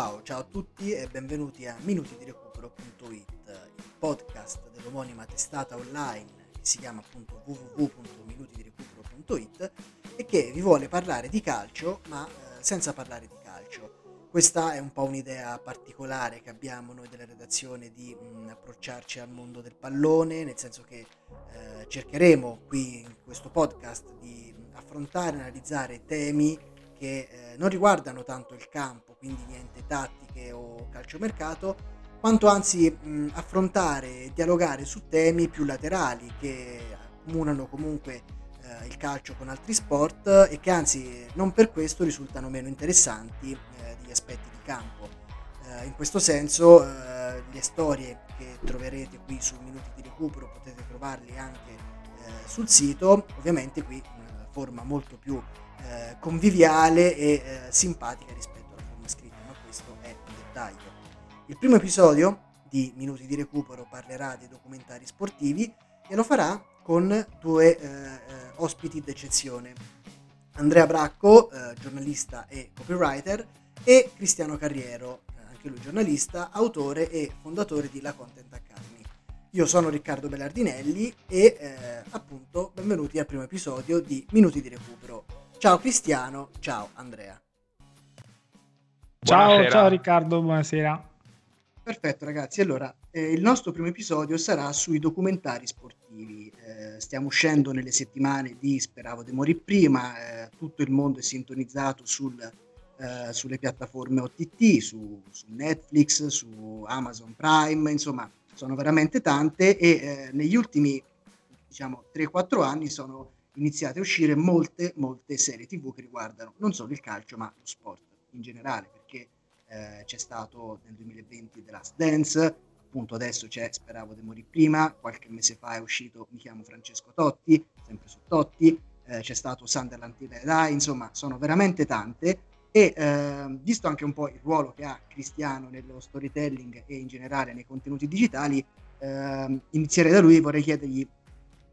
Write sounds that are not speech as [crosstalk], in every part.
Ciao, ciao a tutti e benvenuti a minutidirecupero.it, il podcast dell'omonima testata online che si chiama appunto www.minutidirecupero.it e che vi vuole parlare di calcio ma eh, senza parlare di calcio. Questa è un po' un'idea particolare che abbiamo noi della redazione di mh, approcciarci al mondo del pallone, nel senso che eh, cercheremo qui in questo podcast di affrontare e analizzare temi che eh, non riguardano tanto il campo, quindi niente tattiche o calciomercato, quanto anzi mh, affrontare e dialogare su temi più laterali che accomunano comunque eh, il calcio con altri sport e che anzi non per questo risultano meno interessanti eh, degli aspetti di campo. Eh, in questo senso eh, le storie che troverete qui su Minuti di Recupero potete trovarle anche eh, sul sito, ovviamente qui una forma molto più eh, conviviale e simpatica rispetto alla forma scritta, ma questo è un dettaglio. Il primo episodio di Minuti di Recupero parlerà dei documentari sportivi e lo farà con due eh, eh, ospiti d'eccezione. Andrea Bracco, eh, giornalista e copywriter, e Cristiano Carriero, eh, anche lui giornalista, autore e fondatore di La Content Academy. Io sono Riccardo Bellardinelli e eh, appunto benvenuti al primo episodio di Minuti di Recupero. Ciao Cristiano, ciao Andrea. Ciao, ciao Riccardo, buonasera. Perfetto ragazzi, allora eh, il nostro primo episodio sarà sui documentari sportivi. Eh, stiamo uscendo nelle settimane di Speravo di morire prima, eh, tutto il mondo è sintonizzato sul, eh, sulle piattaforme OTT, su, su, Netflix, su Amazon Prime, insomma sono veramente tante e eh, negli ultimi diciamo 3-4 anni sono iniziate a uscire molte molte serie tv che riguardano non solo il calcio ma lo sport in generale perché eh, c'è stato nel 2020 The Last Dance, appunto adesso c'è Speravo di morire prima, qualche mese fa è uscito Mi chiamo Francesco Totti, sempre su Totti, eh, c'è stato Sunderland Dai, insomma sono veramente tante e eh, visto anche un po' il ruolo che ha Cristiano nello storytelling e in generale nei contenuti digitali, eh, inizierei da lui, vorrei chiedergli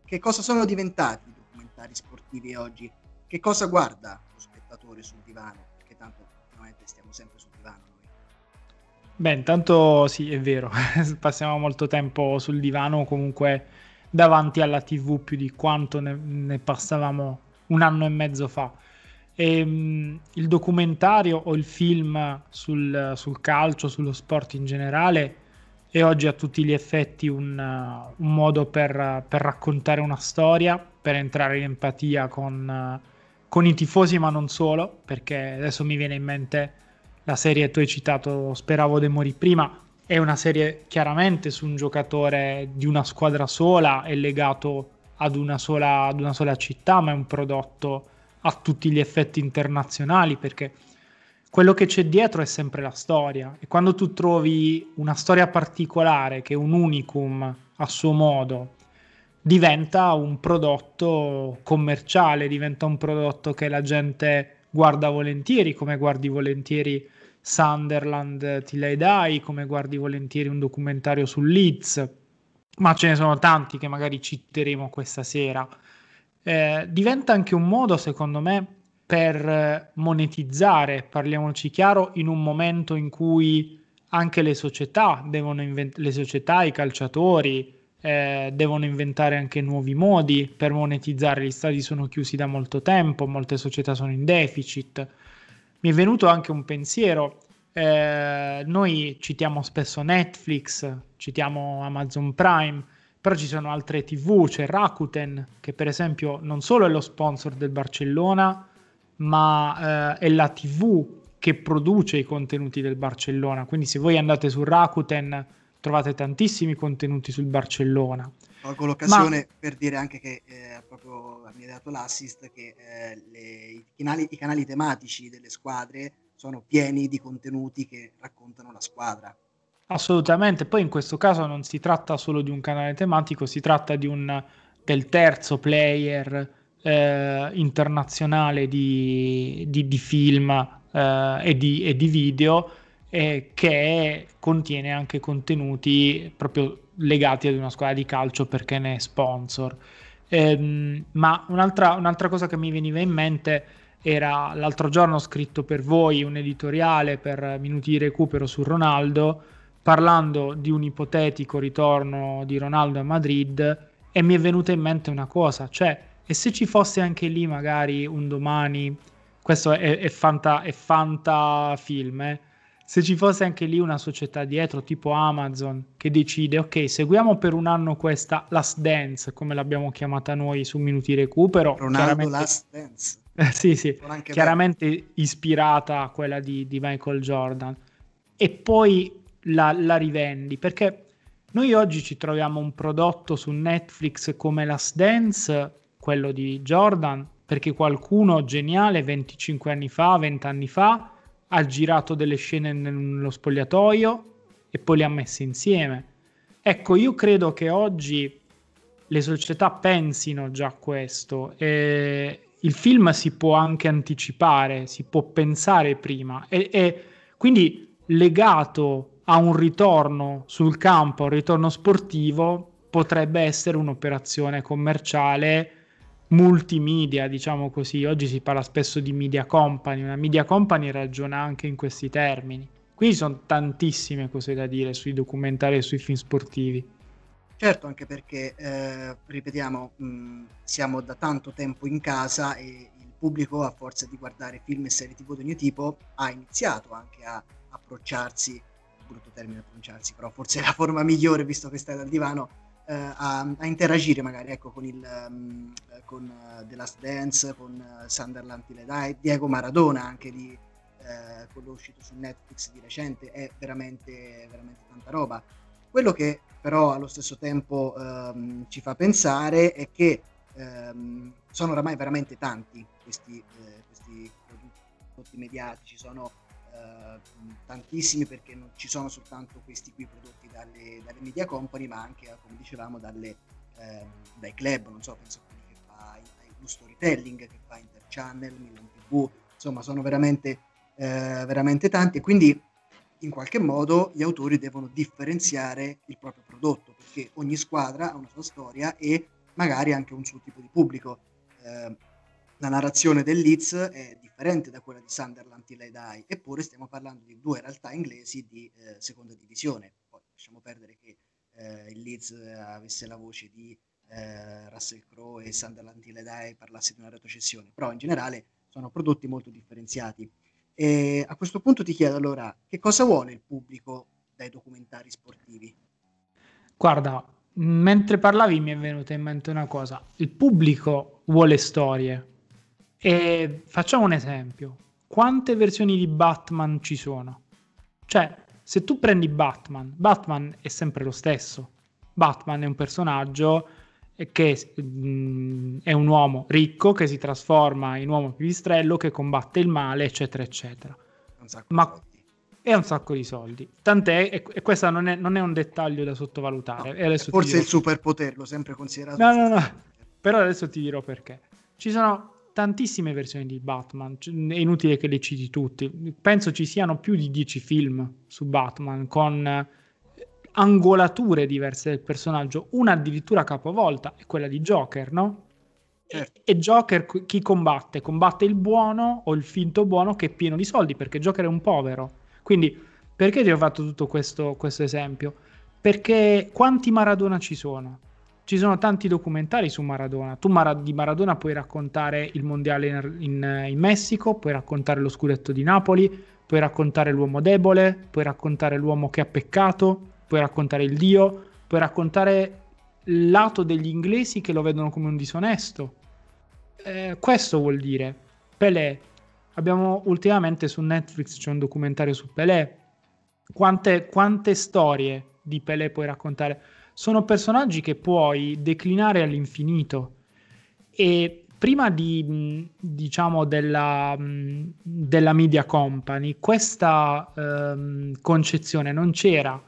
che cosa sono diventati i documentari sportivi oggi, che cosa guarda lo spettatore sul divano, perché tanto ovviamente stiamo sempre sul divano Beh, intanto sì, è vero, [laughs] passiamo molto tempo sul divano, comunque davanti alla TV più di quanto ne, ne passavamo un anno e mezzo fa. E, um, il documentario o il film sul, sul, calcio, sullo sport in generale, è oggi a tutti gli effetti un, un modo per, per, raccontare una storia, per entrare in empatia con, con i tifosi, ma non solo, perché adesso mi viene in mente la serie tu hai citato Speravo de morì prima, è una serie chiaramente su un giocatore di una squadra sola, è legato ad una sola, ad una sola città, ma è un prodotto a tutti gli effetti internazionali perché quello che c'è dietro è sempre la storia e quando tu trovi una storia particolare che è un unicum a suo modo diventa un prodotto commerciale, diventa un prodotto che la gente guarda volentieri come guardi volentieri Sunderland Till I Die, come guardi volentieri un documentario su Leeds, ma ce ne sono tanti che magari citeremo questa sera. Eh, diventa anche un modo, secondo me, per monetizzare, parliamoci chiaro, in un momento in cui anche le società devono inventare, le società, i calciatori eh, devono inventare anche nuovi modi per monetizzare. Gli stadi sono chiusi da molto tempo, molte società sono in deficit mi è venuto anche un pensiero. Eh, noi citiamo spesso Netflix, citiamo Amazon Prime, però ci sono altre TV, c'è Rakuten, che per esempio non solo è lo sponsor del Barcellona, ma eh, è la TV che produce i contenuti del Barcellona. Quindi se voi andate su Rakuten trovate tantissimi contenuti sul Barcellona. Colgo l'occasione Ma... per dire anche che eh, proprio mi ha dato l'assist che eh, le, i, canali, i, canali, tematici delle squadre sono pieni di contenuti che raccontano la squadra. Assolutamente, poi in questo caso non si tratta solo di un canale tematico, si tratta un, del terzo player eh, internazionale di, di, di film eh, e, di, e di video eh, che contiene anche contenuti proprio legati ad una squadra di calcio perché ne è sponsor. Ehm, ma un'altra, un'altra cosa che mi veniva in mente era l'altro giorno ho scritto per voi un editoriale per minuti di recupero su Ronaldo parlando di un ipotetico ritorno di Ronaldo a Madrid e mi è venuta in mente una cosa, cioè e se ci fosse anche lì magari un domani, questo è, è, fanta, è fanta film, eh? se ci fosse anche lì una società dietro tipo Amazon che decide ok seguiamo per un anno questa Last Dance come l'abbiamo chiamata noi su Minuti Recupero Ronaldo Last Dance [laughs] eh, sì sì chiaramente bello. ispirata a quella di, di, Michael Jordan e poi la, la rivendi perché noi oggi ci troviamo un prodotto su Netflix come Last Dance quello di Jordan perché qualcuno geniale 25 anni fa 20 anni fa ha girato delle scene nello spogliatoio e poi le ha messe insieme. Ecco, io credo che oggi le società pensino già a questo. E il film si può anche anticipare, si può pensare prima e, e quindi legato a un ritorno sul campo, un ritorno sportivo, potrebbe essere un'operazione commerciale multimedia, diciamo così. Oggi si parla spesso di media company, una media company ragiona anche in questi termini. Qui sono tantissime cose da dire sui documentari e sui film sportivi. Certo, anche perché, eh, ripetiamo, mh, siamo da tanto tempo in casa e il pubblico, a forza di guardare film e serie tv di ogni tipo, ha iniziato anche a approcciarsi, brutto termine approcciarsi, però forse è la forma migliore visto che stai dal divano, eh, a, a, interagire magari ecco, con, il, um, con uh, The Last Dance, con uh, Sunderland Till Diego Maradona anche di quello uscito su Netflix di recente, è veramente, veramente tanta roba. Quello che però allo stesso tempo um, ci fa pensare è che um, sono oramai veramente tanti questi, eh, questi prodotti mediatici, sono eh, tantissimi perché non ci sono soltanto questi qui prodotti dalle, dalle media company ma anche come dicevamo dalle, eh, dai club non so penso a quelli che fa lo storytelling che fa Interchannel, Milan TV insomma sono veramente, eh, veramente tanti. E quindi in qualche modo gli autori devono differenziare il proprio prodotto perché ogni squadra ha una sua storia e magari anche un suo tipo di pubblico. Eh, la narrazione del Leeds è differente da quella di Sunderland Till I eppure stiamo parlando di due realtà inglesi di eh, seconda divisione. Poi lasciamo perdere che eh, il Leeds avesse la voce di eh, Russell Crowe e Sunderland Till I parlasse di una retrocessione, però in generale sono prodotti molto differenziati. E a questo punto ti chiedo allora, che cosa vuole il pubblico dai documentari sportivi? Guarda, mentre parlavi mi è venuta in mente una cosa, il pubblico vuole storie, e facciamo un esempio. Quante versioni di Batman ci sono? Cioè, se tu prendi Batman, Batman è sempre lo stesso. Batman è un personaggio che mm, è un uomo ricco che si trasforma in uomo pipistrello che combatte il male, eccetera, eccetera. Ma è un sacco di soldi. Tant'è, e, questo non è, non è, un dettaglio da sottovalutare. No, forse il superpotere, l'ho sempre considerato. No, no, no. Però adesso ti dirò perché. Ci sono tantissime versioni di Batman, è inutile che le citi tutti. Penso ci siano più di 10 film su Batman con eh, angolature diverse del personaggio, una addirittura capovolta è quella di Joker, no? Certo. E, e Joker chi combatte? Combatte il buono o il finto buono che è pieno di soldi, perché Joker è un povero. Quindi, perché ti ho fatto tutto questo, questo esempio? Perché quanti Maradona ci sono? Ci sono tanti documentari su Maradona. Tu Mar- di Maradona puoi raccontare il mondiale in, in, in, Messico, puoi raccontare lo scudetto di Napoli, puoi raccontare l'uomo debole, puoi raccontare l'uomo che ha peccato, puoi raccontare il Dio, puoi raccontare il lato degli inglesi che lo vedono come un disonesto. Eh, questo vuol dire Pelé. Abbiamo ultimamente su Netflix c'è un documentario su Pelé. Quante, quante storie di Pelé puoi raccontare? Sono personaggi che puoi declinare all'infinito. E prima di diciamo della, della media company questa ehm, concezione non c'era.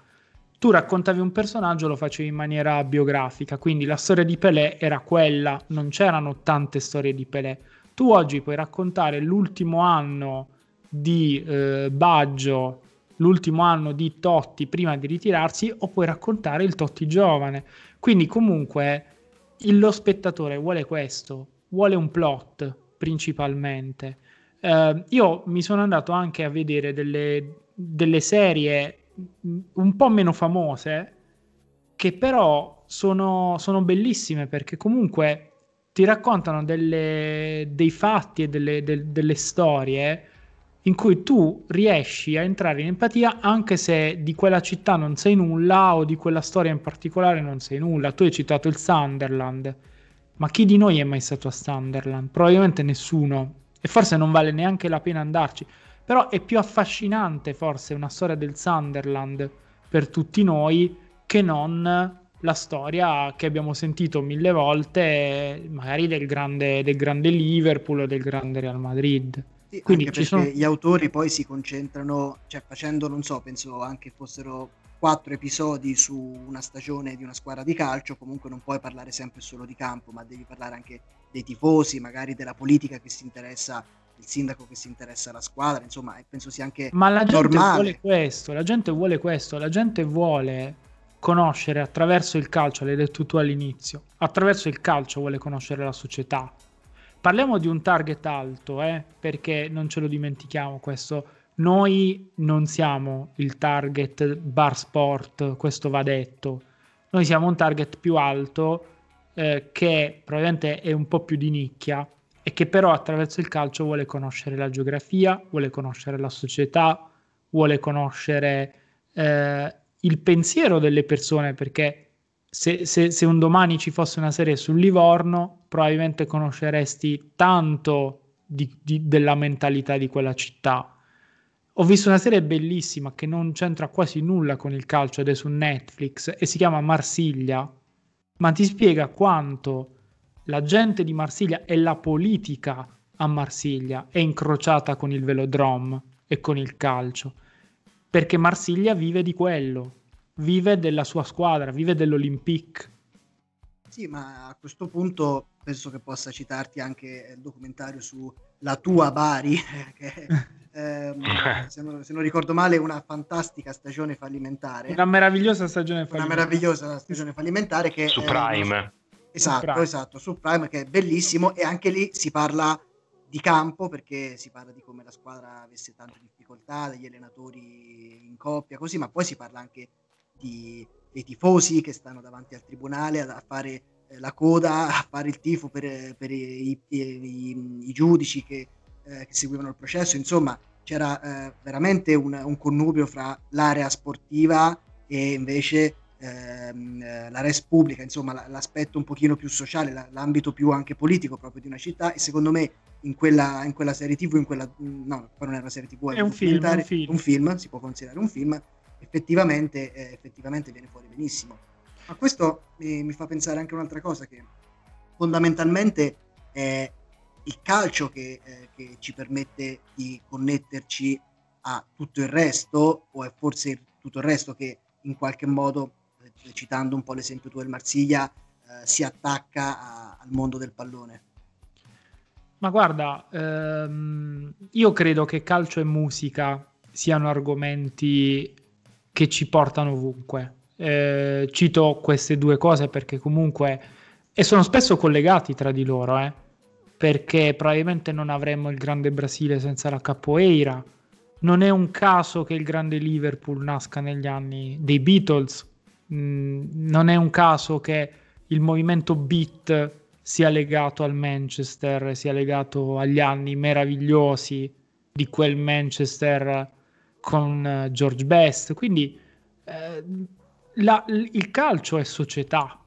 Tu raccontavi un personaggio lo facevi in maniera biografica quindi la storia di Pelé era quella non c'erano tante storie di Pelé. Tu oggi puoi raccontare l'ultimo anno di eh, Baggio l'ultimo anno di Totti prima di ritirarsi o puoi raccontare il Totti giovane. Quindi comunque lo spettatore vuole questo, vuole un plot principalmente. Uh, io mi sono andato anche a vedere delle, delle serie un po' meno famose che però sono, sono bellissime perché comunque ti raccontano delle, dei fatti e delle, del, delle storie in cui tu riesci a entrare in empatia anche se di quella città non sai nulla o di quella storia in particolare non sai nulla. Tu hai citato il Sunderland, ma chi di noi è mai stato a Sunderland? Probabilmente nessuno e forse non vale neanche la pena andarci. Però è più affascinante forse una storia del Sunderland per tutti noi che non la storia che abbiamo sentito mille volte, magari del grande, del grande Liverpool o del grande Real Madrid. Sì, Quindi ci sono... gli autori poi si concentrano, cioè facendo, non so, penso anche fossero quattro episodi su una stagione di una squadra di calcio, comunque non puoi parlare sempre solo di campo, ma devi parlare anche dei tifosi, magari della politica che si interessa, il sindaco che si interessa alla squadra, insomma, penso sia anche Ma la gente normale. vuole questo, la gente vuole questo, la gente vuole conoscere attraverso il calcio, l'hai detto tu all'inizio, attraverso il calcio vuole conoscere la società. Parliamo di un target alto, eh, perché non ce lo dimentichiamo questo. Noi non siamo il target bar sport, questo va detto. Noi siamo un target più alto eh, che probabilmente è un po' più di nicchia e che però attraverso il calcio vuole conoscere la geografia, vuole conoscere la società, vuole conoscere eh, il pensiero delle persone, perché se, se, se, un domani ci fosse una serie sul Livorno, probabilmente conosceresti tanto di, di, della mentalità di quella città. Ho visto una serie bellissima che non c'entra quasi nulla con il calcio ed è su Netflix e si chiama Marsiglia, ma ti spiega quanto la gente di Marsiglia e la politica a Marsiglia è incrociata con il velodrome e con il calcio. Perché Marsiglia vive di quello, vive della sua squadra, vive dell'Olympique. Sì, ma a questo punto penso che possa citarti anche il documentario su la tua Bari, [laughs] che ehm, [laughs] se, non, se, non, ricordo male una fantastica stagione fallimentare. Una meravigliosa stagione fallimentare. Una meravigliosa stagione fallimentare che... Su Prime. esatto, su Prime. esatto, su Prime che è bellissimo e anche lì si parla di campo perché si parla di come la squadra avesse tante difficoltà, degli allenatori in coppia, così, ma poi si parla anche di, dei tifosi che stanno davanti al tribunale a, fare eh, la coda, a fare il tifo per, per i, i, i, i, giudici che, eh, che, seguivano il processo, insomma c'era eh, veramente un, un, connubio fra l'area sportiva e invece ehm, eh, la res pubblica, insomma l'aspetto un pochino più sociale, l'ambito più anche politico proprio di una città. E secondo me in quella, in quella serie tv, in quella, no, poi non era una serie tv, è un film, un film, un film, si può considerare un film, effettivamente, eh, effettivamente viene fuori benissimo. Ma questo mi, mi, fa pensare anche un'altra cosa, che fondamentalmente è il calcio che, eh, che ci permette di connetterci a tutto il resto, o è forse tutto il resto che in qualche modo, eh, citando un po' l'esempio tu del Marsiglia, eh, si attacca a, al mondo del pallone. Ma guarda, ehm, io credo che calcio e musica siano argomenti che ci portano ovunque. Eh, cito queste due cose perché comunque e sono spesso collegati tra di loro, eh, perché probabilmente non avremmo il grande Brasile senza la capoeira. Non è un caso che il grande Liverpool nasca negli anni dei Beatles. Mm, non è un caso che il movimento beat sia legato al Manchester, sia legato agli anni meravigliosi di quel Manchester con eh, George Best. Quindi eh, la, il calcio è società,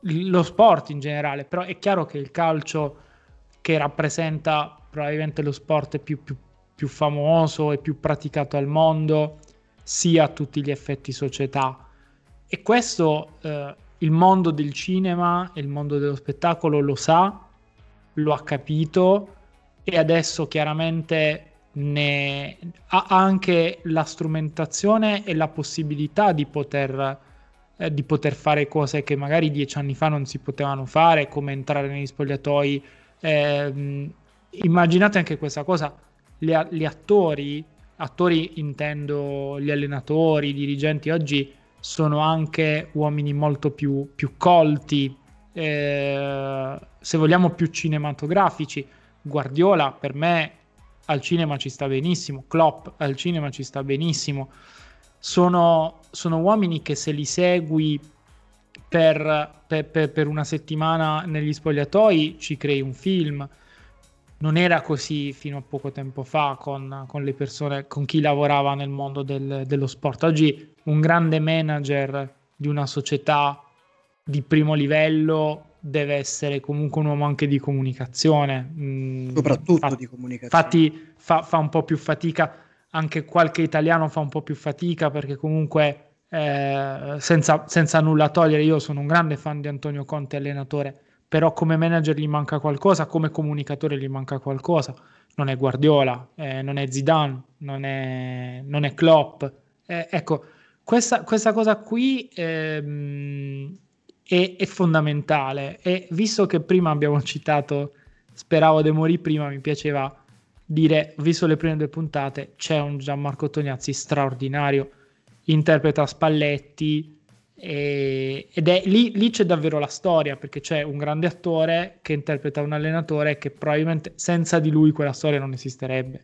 lo sport in generale, però è chiaro che il calcio che rappresenta probabilmente lo sport più, più, più famoso e più praticato al mondo sia a tutti gli effetti società. E questo eh, il mondo del cinema e il mondo dello spettacolo lo sa, lo ha capito e adesso chiaramente ne ha anche la strumentazione e la possibilità di poter, eh, di poter fare cose che magari dieci anni fa non si potevano fare, come entrare negli spogliatoi. Eh, immaginate anche questa cosa, gli, gli attori, attori intendo gli allenatori, i dirigenti oggi sono anche uomini molto più, più colti eh, se vogliamo più cinematografici, Guardiola per me al cinema ci sta benissimo, Klopp al cinema ci sta benissimo. Sono, sono uomini che se li segui per, per, per, una settimana negli spogliatoi ci crei un film. Non era così fino a poco tempo fa con, con le persone, con chi lavorava nel mondo del, dello sport. Oggi un grande manager di una società di primo livello deve essere comunque un uomo anche di comunicazione. Mm, Soprattutto fa, di comunicazione. Infatti fa, fa, un po' più fatica, anche qualche italiano fa un po' più fatica perché comunque eh, senza, senza nulla togliere, io sono un grande fan di Antonio Conte, allenatore, però come manager gli manca qualcosa, come comunicatore gli manca qualcosa. Non è Guardiola, eh, non è Zidane, non è, non è Klopp. Eh, ecco, questa, questa, cosa qui ehm, è, è, fondamentale e visto che prima abbiamo citato Speravo De morì prima, mi piaceva dire, visto le prime due puntate, c'è un Gianmarco Tognazzi straordinario, interpreta Spalletti e, ed è lì, lì c'è davvero la storia perché c'è un grande attore che interpreta un allenatore che probabilmente senza di lui quella storia non esisterebbe.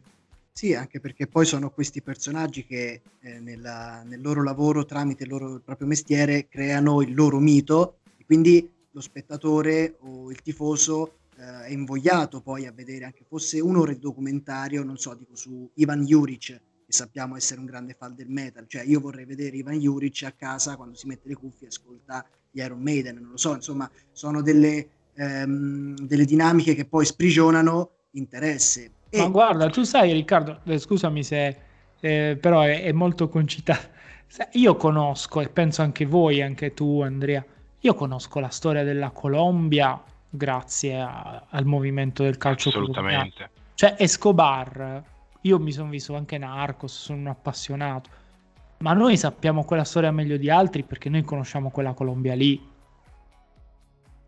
Sì, anche perché poi sono questi personaggi che eh, nella, nel loro lavoro, tramite il loro il proprio mestiere, creano il loro mito e quindi lo spettatore o il tifoso eh, è invogliato poi a vedere anche fosse un'ora di documentario, non so, dico su Ivan Juric, che sappiamo essere un grande fan del metal, cioè io vorrei vedere Ivan Juric a casa quando si mette le cuffie e ascolta gli Iron Maiden, non lo so, insomma, sono delle, ehm, delle dinamiche che poi sprigionano interesse e... Ma guarda, tu sai Riccardo, eh, scusami se eh, però è, è, molto concitato. Io conosco, e penso anche voi, anche tu Andrea, io conosco la storia della Colombia grazie a, al movimento del calcio. Assolutamente. Colombiano. Cioè Escobar, io mi sono visto anche Narcos, sono un appassionato, ma noi sappiamo quella storia meglio di altri perché noi conosciamo quella Colombia lì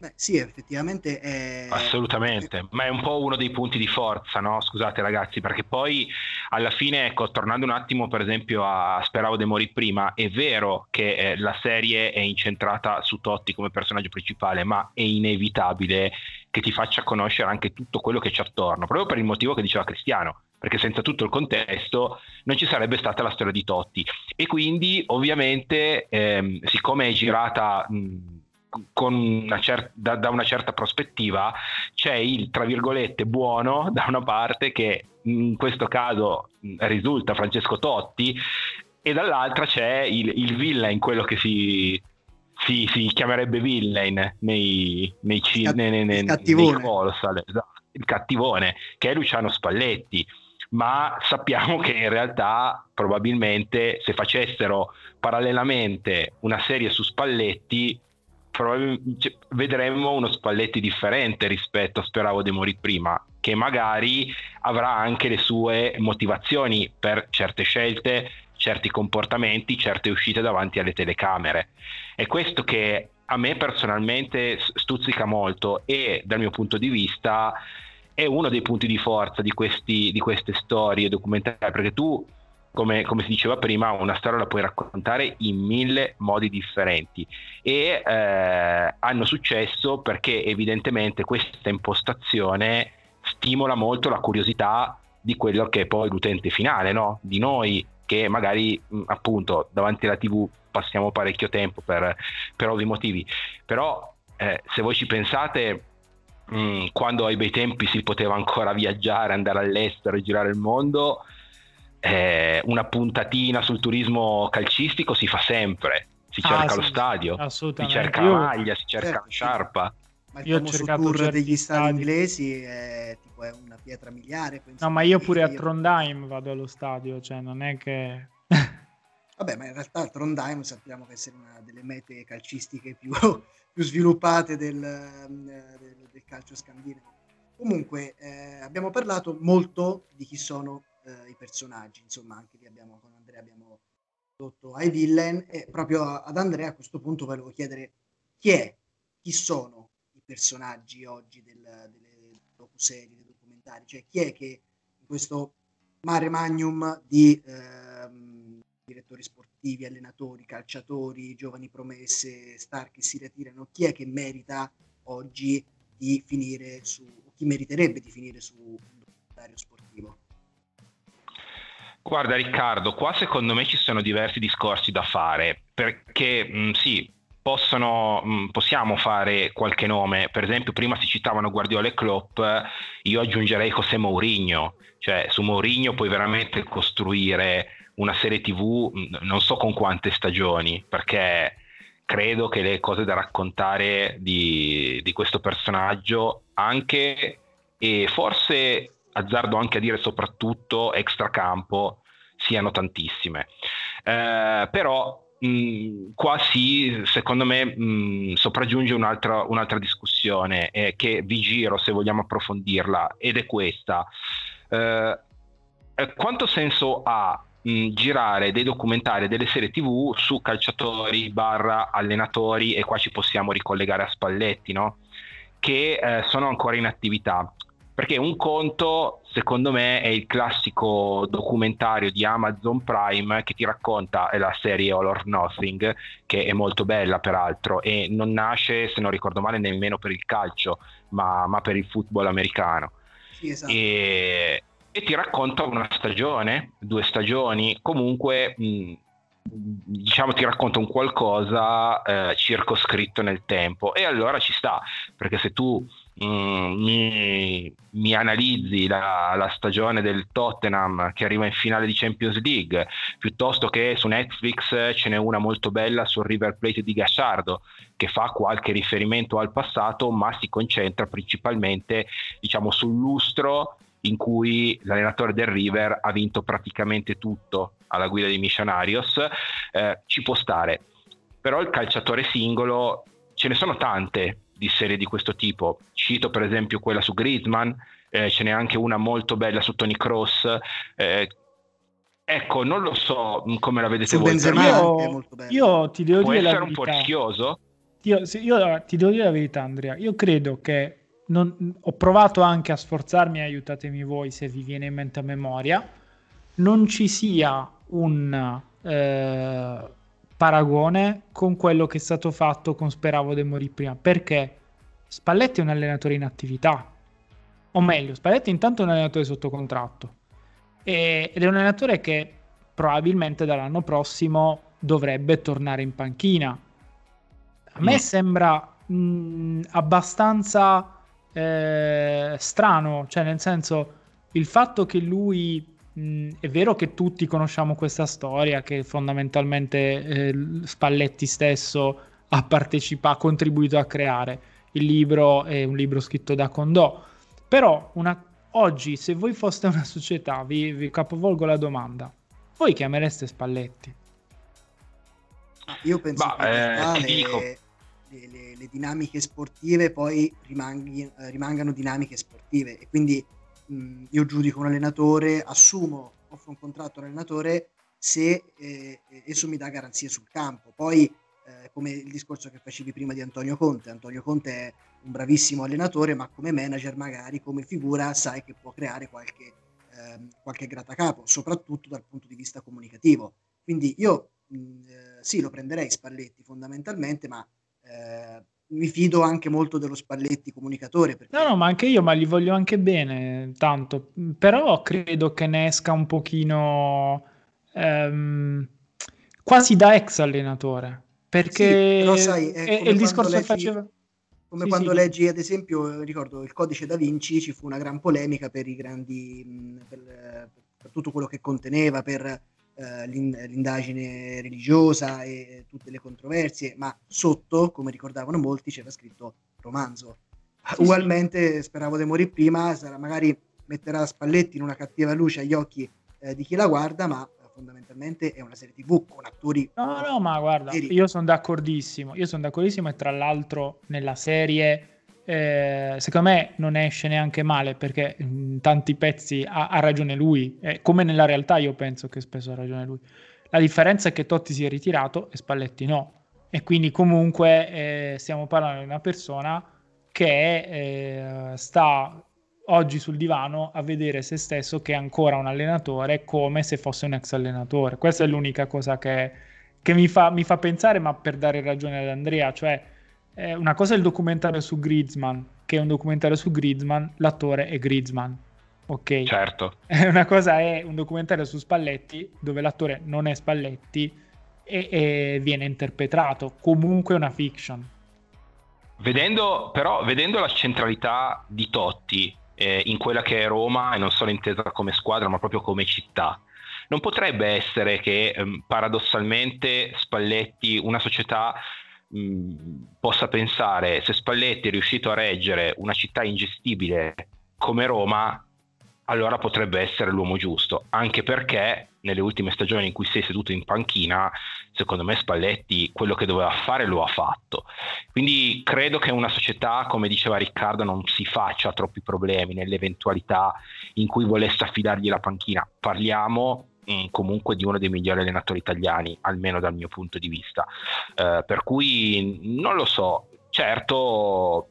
Beh, sì, effettivamente è... Assolutamente, ma è un po' uno dei punti di forza, no? Scusate ragazzi, perché poi alla fine, ecco, tornando un attimo per esempio a Speravo De Mori prima, è vero che eh, la serie è incentrata su Totti come personaggio principale, ma è inevitabile che ti faccia conoscere anche tutto quello che c'è attorno, proprio per il motivo che diceva Cristiano, perché senza tutto il contesto non ci sarebbe stata la storia di Totti. E quindi ovviamente, ehm, siccome è girata... Mh, una cer- da, da, una certa prospettiva c'è il tra virgolette buono [laughs] da una parte che in questo caso risulta Francesco Totti e dall'altra c'è il, il villain, quello che si, si, si chiamerebbe villain nei, nei, ci, Cat- nei, nei, nei, esatto, il cattivone che è Luciano Spalletti. Ma sappiamo che in realtà probabilmente se facessero parallelamente una serie su Spalletti probabilmente vedremmo uno Spalletti differente rispetto a Speravo De Mori prima, che magari avrà anche le sue motivazioni per certe scelte, certi comportamenti, certe uscite davanti alle telecamere. È questo che a me personalmente stuzzica molto e dal mio punto di vista è uno dei punti di forza di, questi, di queste storie documentari, perché tu come, come, si diceva prima, una storia la puoi raccontare in mille modi differenti e eh, hanno successo perché evidentemente questa impostazione stimola molto la curiosità di quello che è poi l'utente finale, no? di noi che magari appunto davanti alla tv passiamo parecchio tempo per, per ovvi motivi, però eh, se voi ci pensate mh, quando ai bei tempi si poteva ancora viaggiare, andare all'estero e girare il mondo, eh, una puntatina sul turismo calcistico si fa sempre. Si ah, cerca ah, lo sì, stadio, si cerca la maglia, si cerca certo, la sciarpa. Ma il io famoso tour degli stadi, stadi inglesi è, tipo, è una pietra miliare. No, ma io pure a Trondheim vado allo stadio, cioè non è che... [laughs] Vabbè, ma in realtà Trondheim sappiamo che essere una delle mete calcistiche più, [laughs] più sviluppate del, del, del calcio scandinavo. Comunque, eh, abbiamo parlato molto di chi sono eh, i personaggi, insomma anche lì abbiamo con Andrea abbiamo detto ai villain e proprio ad Andrea a questo punto volevo chiedere chi è, chi sono i personaggi oggi del, delle docuserie, dei documentari, cioè chi è che in questo mare magnum di ehm, direttori sportivi, allenatori, calciatori, giovani promesse, star che si ritirano, chi è che merita oggi di finire su, chi meriterebbe di finire su un documentario sportivo? Guarda Riccardo, qua secondo me ci sono diversi discorsi da fare, perché mh, mm, sì, possono, mm, possiamo fare qualche nome, per esempio prima si citavano Guardiola e Klopp, io aggiungerei José Mourinho, cioè su Mourinho puoi veramente costruire una serie tv mm, non so con quante stagioni, perché credo che le cose da raccontare di, di questo personaggio anche e forse azzardo anche a dire soprattutto extracampo siano tantissime. Eh, però mh, qua sì, secondo me mh, sopraggiunge un'altra, un'altra discussione eh, che vi giro se vogliamo approfondirla ed è questa. Eh, eh quanto senso ha girare dei documentari, delle serie tv su calciatori barra allenatori e qua ci possiamo ricollegare a Spalletti, no? che eh, sono ancora in attività. Perché un conto, secondo me, è il classico documentario di Amazon Prime che ti racconta la serie All or Nothing, che è molto bella peraltro, e non nasce, se non ricordo male, nemmeno per il calcio, ma, ma per il football americano. Sì, esatto. E, e, ti racconta una stagione, due stagioni, comunque... Mh, diciamo ti racconta un qualcosa eh, circoscritto nel tempo e allora ci sta perché se tu Mm, mi, mi, analizzi la, la, stagione del Tottenham che arriva in finale di Champions League, piuttosto che su Netflix ce n'è una molto bella sul River Plate di Gasciardo che fa qualche riferimento al passato, ma si concentra principalmente diciamo, sul lustro in cui l'allenatore del River ha vinto praticamente tutto alla guida di Missionarios, eh, ci può stare. Però il calciatore singolo ce ne sono tante di serie di questo tipo. Cito per esempio quella su Griezmann, eh, ce n'è anche una molto bella su Tony Cross. Eh, ecco, non lo so come la vedete su voi. Benzema io, io ti devo Può dire essere la un po' rischioso? Io, io, ti devo dire la verità, Andrea. Io credo che non, ho provato anche a sforzarmi, aiutatemi voi se vi viene in mente a memoria, non ci sia un eh, paragone con quello che è stato fatto con Speravo De Morì prima, perché Spalletti è un allenatore in attività, o meglio, Spalletti intanto è un allenatore sotto contratto e, ed è un allenatore che probabilmente dall'anno prossimo dovrebbe tornare in panchina. A me mm. sembra mh, abbastanza eh, strano, cioè nel senso il fatto che lui Mm, è vero che tutti conosciamo questa storia, che fondamentalmente eh, Spalletti stesso ha partecipato, ha contribuito a creare. Il libro è un libro scritto da Condò. Però una, oggi, se voi foste una società, vi, vi capovolgo la domanda, voi chiamereste Spalletti? Io penso bah, che eh, le, le, le, dinamiche sportive poi rimanghi, rimangano dinamiche sportive e quindi mh, io giudico un allenatore, assumo, offro un contratto all'allenatore se eh, esso mi dà garanzie sul campo. Poi, eh, come il discorso che facevi prima di Antonio Conte, Antonio Conte è un bravissimo allenatore, ma come manager magari, come figura, sai che può creare qualche, eh, qualche grattacapo, soprattutto dal punto di vista comunicativo. Quindi io mh, eh, sì, lo prenderei Spalletti fondamentalmente, ma eh, mi fido anche molto dello Spalletti comunicatore. Perché... No, no, ma anche io, ma gli voglio anche bene, tanto. Però credo che ne esca un pochino ehm, quasi da ex allenatore. Perché sì, però sai, è, è il discorso leggi, che faceva... Come sì, quando sì. leggi, ad esempio, ricordo il codice da Vinci, ci fu una gran polemica per i grandi... per, per tutto quello che conteneva, per eh, l'indagine religiosa e tutte le controversie, ma sotto, come ricordavano molti, c'era scritto romanzo. Sì, Ugualmente sì. speravo di morire prima, sarà, magari metterà Spalletti in una cattiva luce agli occhi eh, di chi la guarda, ma fondamentalmente è una serie tv con attori. No, no, ma guarda, io sono d'accordissimo. Io sono d'accordissimo e tra l'altro nella serie eh, secondo me non esce neanche male perché in tanti pezzi ha, ha ragione lui, eh, come nella realtà io penso che spesso ha ragione lui. La differenza è che Totti si è ritirato e Spalletti no. E quindi comunque eh, stiamo parlando di una persona che eh, sta oggi sul divano a vedere se stesso che è ancora un allenatore come se fosse un ex allenatore. Questa è l'unica cosa che, che mi, fa, mi, fa, pensare, ma per dare ragione ad Andrea, cioè eh, una cosa è il documentario su Griezmann, che è un documentario su Griezmann, l'attore è Griezmann. Ok. Certo. [laughs] Una cosa è un documentario su Spalletti, dove l'attore non è Spalletti e, e viene interpretato comunque una fiction. Vedendo, però, vedendo la centralità di Totti eh, in quella che è Roma, e non solo intesa come squadra, ma proprio come città, non potrebbe essere che ehm, paradossalmente Spalletti, una società possa pensare se Spalletti è riuscito a reggere una città ingestibile come Roma, allora potrebbe essere l'uomo giusto, anche perché nelle ultime stagioni in cui sei seduto in panchina, secondo me Spalletti quello che doveva fare lo ha fatto. Quindi credo che una società, come diceva Riccardo, non si faccia troppi problemi nell'eventualità in cui volesse affidargli la panchina. Parliamo mm, comunque di uno dei migliori allenatori italiani, almeno dal mio punto di vista. Eh, per cui non lo so, certo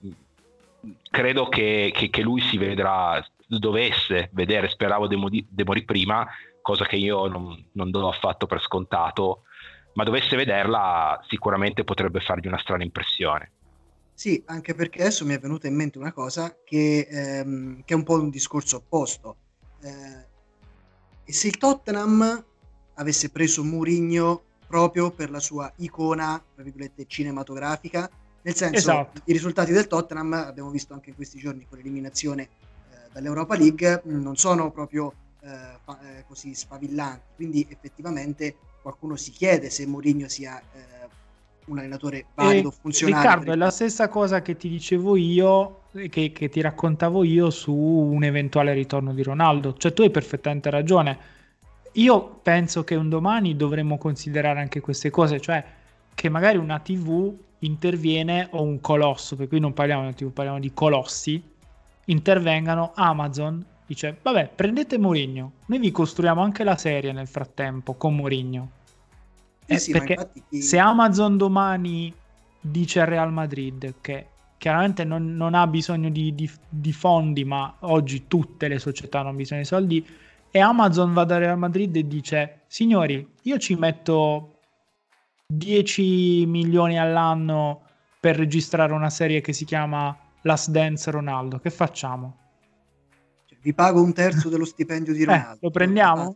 credo che, che, che lui si vedrà dovesse vedere, speravo De Mori prima, cosa che io non, non do affatto per scontato, ma dovesse vederla sicuramente potrebbe fargli una strana impressione. Sì, anche perché adesso mi è venuta in mente una cosa che, ehm, che è un po' un discorso opposto. Eh, e se il Tottenham avesse preso Mourinho proprio per la sua icona, tra virgolette, cinematografica, nel senso, esatto. i risultati del Tottenham, abbiamo visto anche in questi giorni con l'eliminazione dall'Europa League mm, non sono proprio eh, fa, eh, così sfavillanti. Quindi effettivamente qualcuno si chiede se Mourinho sia eh, un allenatore valido, e funzionale. Riccardo, è la stessa cosa che ti dicevo io, che, che ti raccontavo io su un eventuale ritorno di Ronaldo. Cioè tu hai perfettamente ragione. Io penso che un domani dovremmo considerare anche queste cose, cioè che magari una TV interviene o un colosso, per cui non parliamo di TV, parliamo di colossi, intervengano, Amazon dice vabbè prendete Mourinho, noi vi costruiamo anche la serie nel frattempo con Mourinho. Eh, sì, perché infatti... se Amazon domani dice al Real Madrid che chiaramente non, non ha bisogno di, di, di, fondi, ma oggi tutte le società hanno bisogno di soldi, e Amazon va da Real Madrid e dice signori, io ci metto 10 milioni all'anno per registrare una serie che si chiama Last Dance Ronaldo, che facciamo? Cioè, vi pago un terzo dello stipendio di eh, Ronaldo. Eh, lo prendiamo?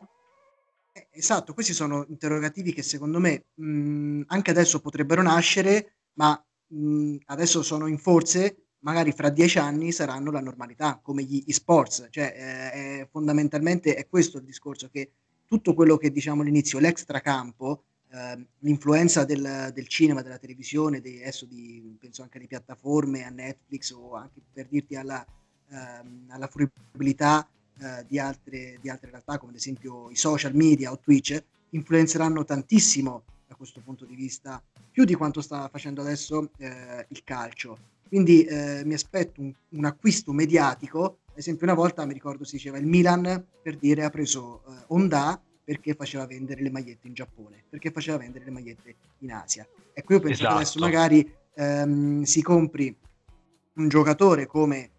Eh, esatto, questi sono interrogativi che secondo me mh, anche adesso potrebbero nascere, ma mh, adesso sono in forze, magari fra dieci anni saranno la normalità, come gli e-sports. Cioè, eh, è, fondamentalmente è questo il discorso, che tutto quello che diciamo all'inizio, l'extracampo, Ehm, l'influenza del, del, cinema, della televisione, di, adesso di, penso anche alle piattaforme, a Netflix o anche per dirti alla, ehm, alla fruibilità eh, di, altre, di altre realtà come ad esempio i social media o Twitch, influenzeranno tantissimo da questo punto di vista, più di quanto sta facendo adesso eh, il calcio. Quindi eh, mi aspetto un, un, acquisto mediatico, ad esempio una volta mi ricordo si diceva il Milan per dire ha preso eh, Honda perché faceva vendere le magliette in Giappone, perché faceva vendere le magliette in Asia. Ecco, io penso esatto. che adesso esatto. magari ehm, si compri un giocatore come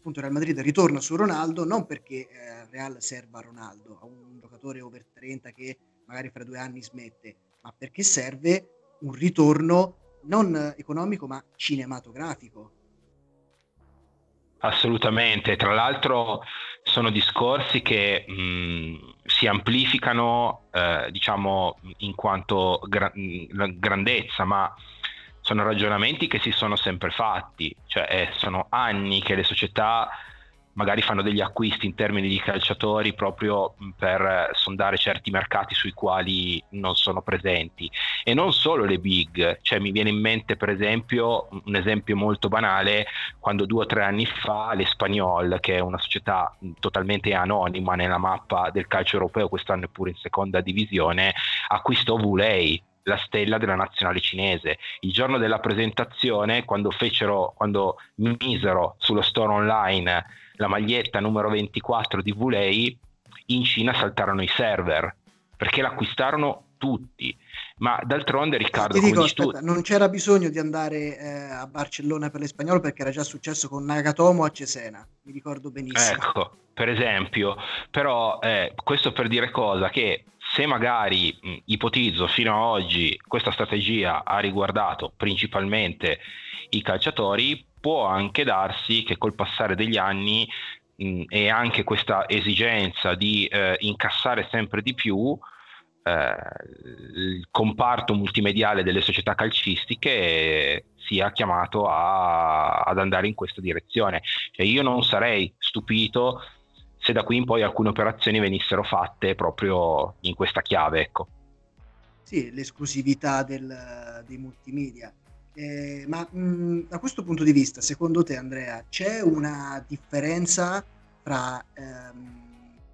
appunto Real Madrid ritorna su Ronaldo, non perché eh, Real serva Ronaldo, a un giocatore over 30 che magari fra due anni smette, ma perché serve un ritorno non economico ma cinematografico. Assolutamente, tra l'altro sono discorsi che mh, si amplificano, eh, diciamo, in quanto gra- grandezza, ma sono ragionamenti che si sono sempre fatti, cioè eh, sono anni che le società magari fanno degli acquisti in termini di calciatori proprio per sondare certi mercati sui quali non sono presenti. E non solo le big, cioè mi viene in mente per esempio un esempio molto banale quando due o tre anni fa l'Espagnol che è una società totalmente anonima nella mappa del calcio europeo quest'anno è pure in seconda divisione acquistò Vulei la stella della nazionale cinese. Il giorno della presentazione, quando fecero, quando misero sullo store online la maglietta numero 24 di Vulei, in Cina saltarono i server perché l'acquistarono tutti. Ma d'altronde, Riccardo, ti dico, aspetta, tu... non c'era bisogno di andare eh, a Barcellona per l'espagnolo perché era già successo con Nagatomo a Cesena, mi ricordo benissimo. Ecco, per esempio, però eh, questo per dire cosa? Che se magari mh, ipotizzo fino ad oggi questa strategia ha riguardato principalmente i calciatori, può anche darsi che col passare degli anni mh, e anche questa esigenza di eh, incassare sempre di più, eh, il comparto multimediale delle società calcistiche sia chiamato a, ad andare in questa direzione. Cioè io non sarei stupito se da qui in poi alcune operazioni venissero fatte proprio in questa chiave. Ecco. Sì, l'esclusività del, dei multimedia. Eh, ma mh, da questo punto di vista, secondo te Andrea, c'è una differenza tra ehm,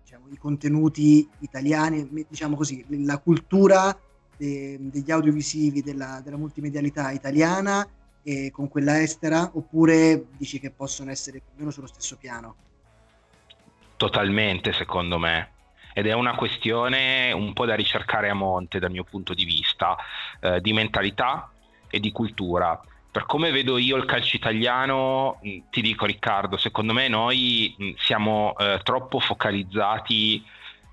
diciamo, i contenuti italiani, diciamo così, la cultura de, degli audiovisivi, della, della multimedialità italiana e con quella estera, oppure dici che possono essere più o meno sullo stesso piano? Totalmente, secondo me. Ed è una questione un po' da ricercare a monte dal mio punto di vista, eh, di mentalità e di cultura. Per come vedo io il calcio italiano, ti dico Riccardo, secondo me noi siamo eh, troppo focalizzati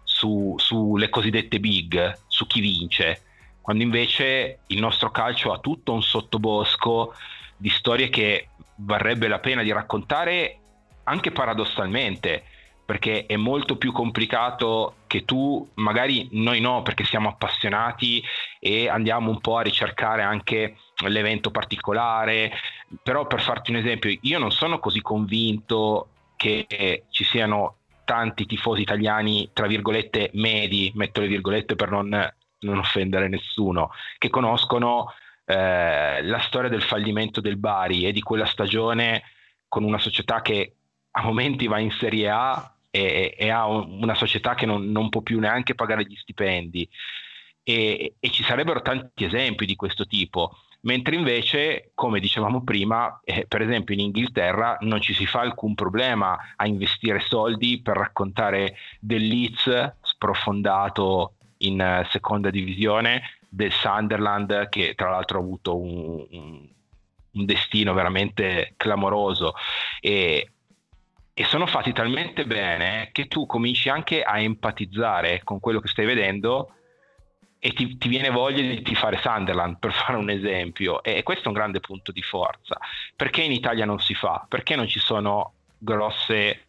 su, sulle cosiddette big, su chi vince, quando invece il nostro calcio ha tutto un sottobosco di storie che varrebbe la pena di raccontare anche paradossalmente perché è molto più complicato che tu, magari noi no, perché siamo appassionati e andiamo un po' a ricercare anche l'evento particolare, però per farti un esempio, io non sono così convinto che ci siano tanti tifosi italiani, tra virgolette, medi, metto le virgolette per non, non offendere nessuno, che conoscono eh, la storia del fallimento del Bari e di quella stagione con una società che a momenti va in Serie A e, e ha una società che non, non, può più neanche pagare gli stipendi. E, e, ci sarebbero tanti esempi di questo tipo, mentre invece, come dicevamo prima, eh, per esempio in Inghilterra non ci si fa alcun problema a investire soldi per raccontare del Leeds sprofondato in uh, seconda divisione, del Sunderland che tra l'altro ha avuto un, un, un destino veramente clamoroso e e sono fatti talmente bene che tu cominci anche a empatizzare con quello che stai vedendo e ti, ti, viene voglia di fare Sunderland per [laughs] fare un esempio. E questo è un grande punto di forza. Perché in Italia non si fa? Perché non ci sono grosse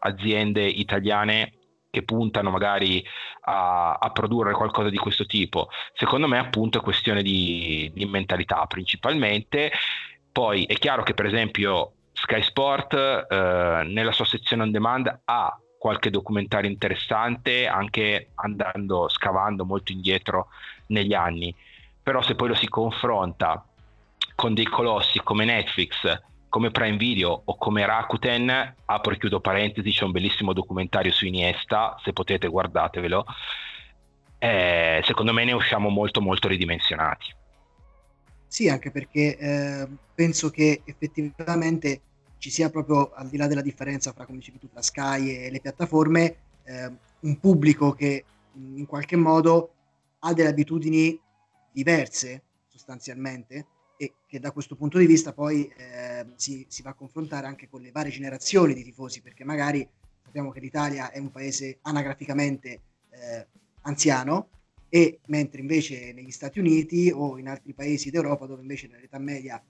aziende italiane che puntano magari a, a produrre qualcosa di questo tipo? Secondo me appunto è questione di, di mentalità principalmente. Poi è chiaro che per esempio Sky Sport eh, nella sua sezione on demand ha qualche documentario interessante anche andando scavando molto indietro negli anni. Però se poi lo si confronta con dei colossi come Netflix come Prime Video o come Rakuten apro e chiudo parentesi c'è un bellissimo documentario su Iniesta se potete guardatevelo eh, secondo me ne usciamo molto molto ridimensionati. Sì anche perché eh, penso che effettivamente ci sia proprio, al di là della differenza fra, come dicevi tu, tra Sky e le piattaforme, eh, un pubblico che in qualche modo ha delle abitudini diverse sostanzialmente e che da questo punto di vista poi eh, si, si, va a confrontare anche con le varie generazioni di tifosi, perché magari sappiamo che l'Italia è un paese anagraficamente eh, anziano, e mentre invece negli Stati Uniti o in altri paesi d'Europa dove invece l'età media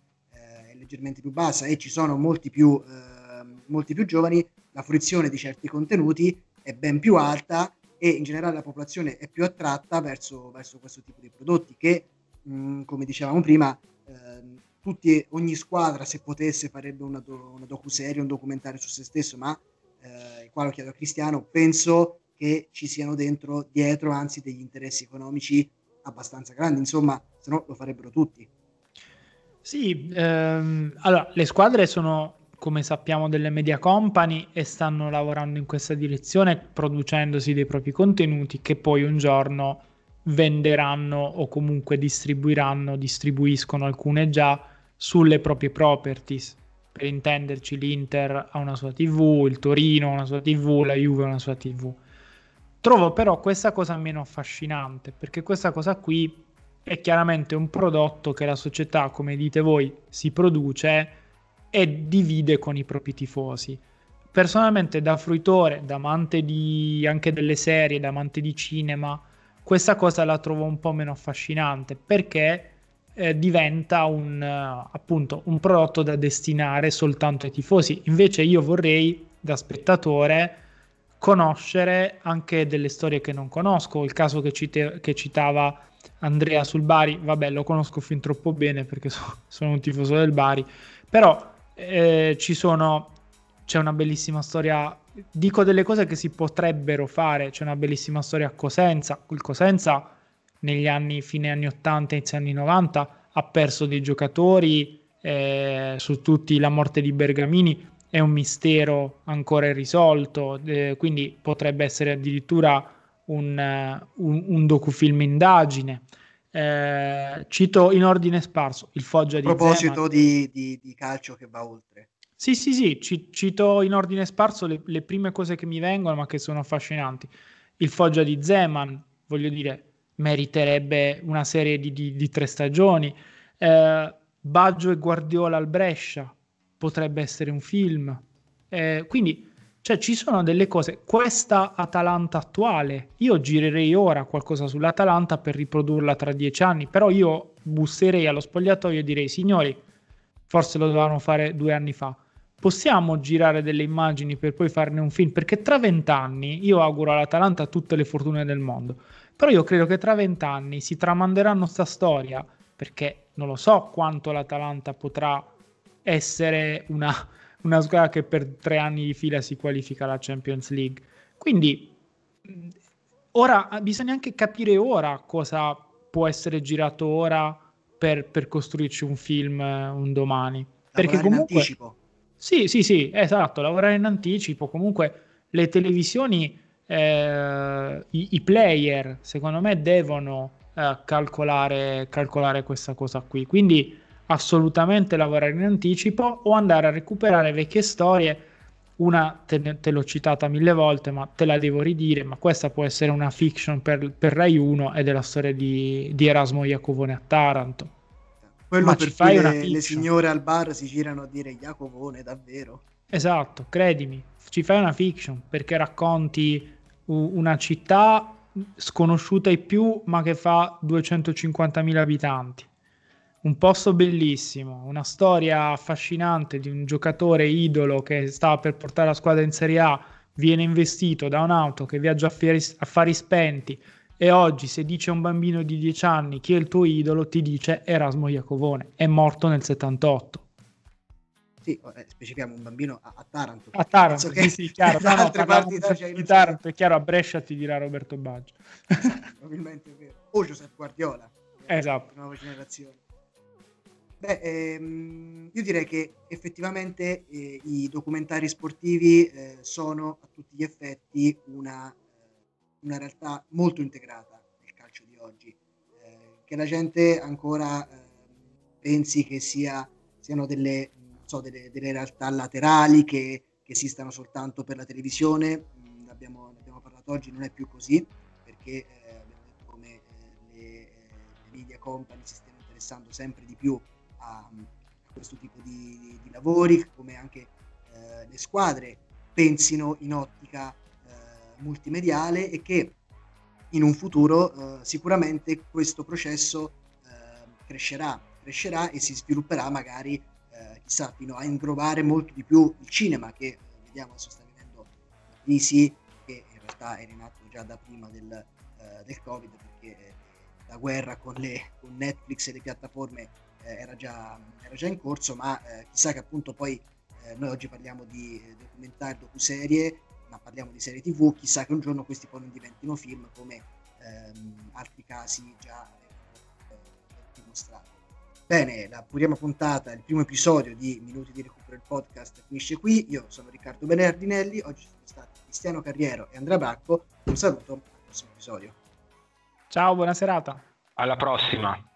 leggermente più bassa e ci sono molti più, eh, molti più giovani, la fruizione di certi contenuti è ben più alta e in generale la popolazione è più attratta verso, verso questo tipo di prodotti che, mh, mm, come dicevamo prima, eh, tutti, ogni squadra se potesse farebbe una, do, una docuserie, un documentario su se stesso, ma eh, qua lo chiedo a Cristiano, penso che ci siano dentro, dietro, anzi degli interessi economici abbastanza grandi, insomma, se no lo farebbero tutti. Sì, ehm, allora le squadre sono come sappiamo delle media company e stanno lavorando in questa direzione producendosi dei propri contenuti che poi un giorno venderanno o comunque distribuiranno, distribuiscono alcune già sulle proprie properties. Per intenderci l'Inter ha una sua TV, il Torino ha una sua TV, la Juve ha una sua TV. Trovo però questa cosa meno affascinante perché questa cosa qui è chiaramente un prodotto che la società, come dite voi, si produce e divide con i propri tifosi. Personalmente da fruitore, da amante di, anche delle serie, da amante di cinema, questa cosa la trovo un po' meno affascinante perché eh, diventa un, uh, appunto, un prodotto da destinare soltanto ai tifosi. Invece io vorrei, da spettatore, conoscere anche delle storie che non conosco. Il caso che, cite- che citava Andrea sul Bari, vabbè, lo conosco fin troppo bene perché [laughs] so- sono un tifoso del Bari, però eh, ci sono, c'è una bellissima storia, dico delle cose che si potrebbero fare, c'è una bellissima storia a Cosenza, il Cosenza negli anni, fine anni 80, inizio anni 90, ha perso dei giocatori, eh, su tutti la morte di Bergamini è un mistero ancora irrisolto, eh, quindi potrebbe essere addirittura un, un, un docufilm indagine. Eh, cito in ordine sparso il Foggia di A proposito di, di, di, calcio che va oltre. Sì, sì, sì, ci, cito in ordine sparso le, le, prime cose che mi vengono ma che sono affascinanti. Il Foggia di Zeman, voglio dire, meriterebbe una serie di, di, tre stagioni. Eh, Baggio e Guardiola al Brescia potrebbe essere un film. Eh, quindi cioè ci sono delle cose, questa Atalanta attuale, io girerei ora qualcosa sull'Atalanta per riprodurla tra dieci anni, però io busserei allo spogliatoio e direi signori, forse lo dovevano fare due anni fa, possiamo girare delle immagini per poi farne un film, perché tra vent'anni io auguro all'Atalanta tutte le fortune del mondo, però io credo che tra vent'anni si tramanderanno sta storia, perché non lo so quanto l'Atalanta potrà essere una una squadra che per tre anni di fila si qualifica alla Champions League. Quindi ora bisogna anche capire ora cosa può essere girato ora per, per costruirci un film eh, un domani. Perché comunque... In anticipo. Sì, sì, sì, esatto, lavorare in anticipo. Comunque le televisioni, eh, i, i, player, secondo me, devono eh, calcolare, calcolare questa cosa qui. Quindi assolutamente lavorare in anticipo o andare a recuperare vecchie storie. Una te, te l'ho citata mille volte, ma te la devo ridire. Ma questa può essere una fiction per, per Rai 1 ed è la storia di, di Erasmo Iacovone a Taranto. Quello ma ci fai le, una fiction. le signore al bar si girano a dire Iacovone, davvero? Esatto, credimi, ci fai una fiction perché racconti una città sconosciuta ai più, ma che fa 250.000 abitanti un posto bellissimo, una storia affascinante di un giocatore idolo che stava per portare la squadra in Serie A, viene investito da un'auto che viaggia a affari, affari spenti e oggi se dice a un bambino di 10 anni chi è il tuo idolo ti dice Erasmo Iacovone, è morto nel 78. Sì, specifichiamo un bambino a, a Taranto. A Taranto, che... sì, sì, chiaro. [laughs] No, no, parti di Taranto, è chiaro, a Brescia ti dirà Roberto Baggio. Probabilmente è vero. O Giuseppe Guardiola. Esatto. Nuova generazione. Beh, ehm, io direi che effettivamente eh, i documentari sportivi eh, sono a tutti gli effetti una, una, realtà molto integrata nel calcio di oggi. Eh, che la gente ancora ehm, pensi che sia, siano delle, so, delle, delle, realtà laterali che, che, esistano soltanto per la televisione, mm, abbiamo, ne abbiamo parlato oggi, non è più così, perché eh, abbiamo detto come eh, le, eh, le media company si stiano interessando sempre di più a, a questo tipo di, di, lavori, come anche eh, le squadre pensino in ottica eh, multimediale e che in un futuro eh, sicuramente questo processo eh, crescerà, crescerà e si svilupperà magari eh, chissà fino a ingrovare molto di più il cinema che eh, vediamo sta vivendo crisi che in realtà era in atto già da prima del, del Covid perché la guerra con, le, con Netflix e le piattaforme era, già, era, già, in corso, ma eh, chissà che appunto poi eh, noi oggi parliamo di documentari, docuserie, ma parliamo di serie tv, chissà che un giorno questi poi non diventino film come ehm, altri casi già dimostrati. Bene, la prima puntata, il primo episodio di Minuti di Recupero il podcast finisce qui. Io sono Riccardo Benardinelli, oggi sono stati Cristiano Carriero e Andrea Bracco. Un saluto al prossimo episodio. Ciao, buona serata. Alla prossima.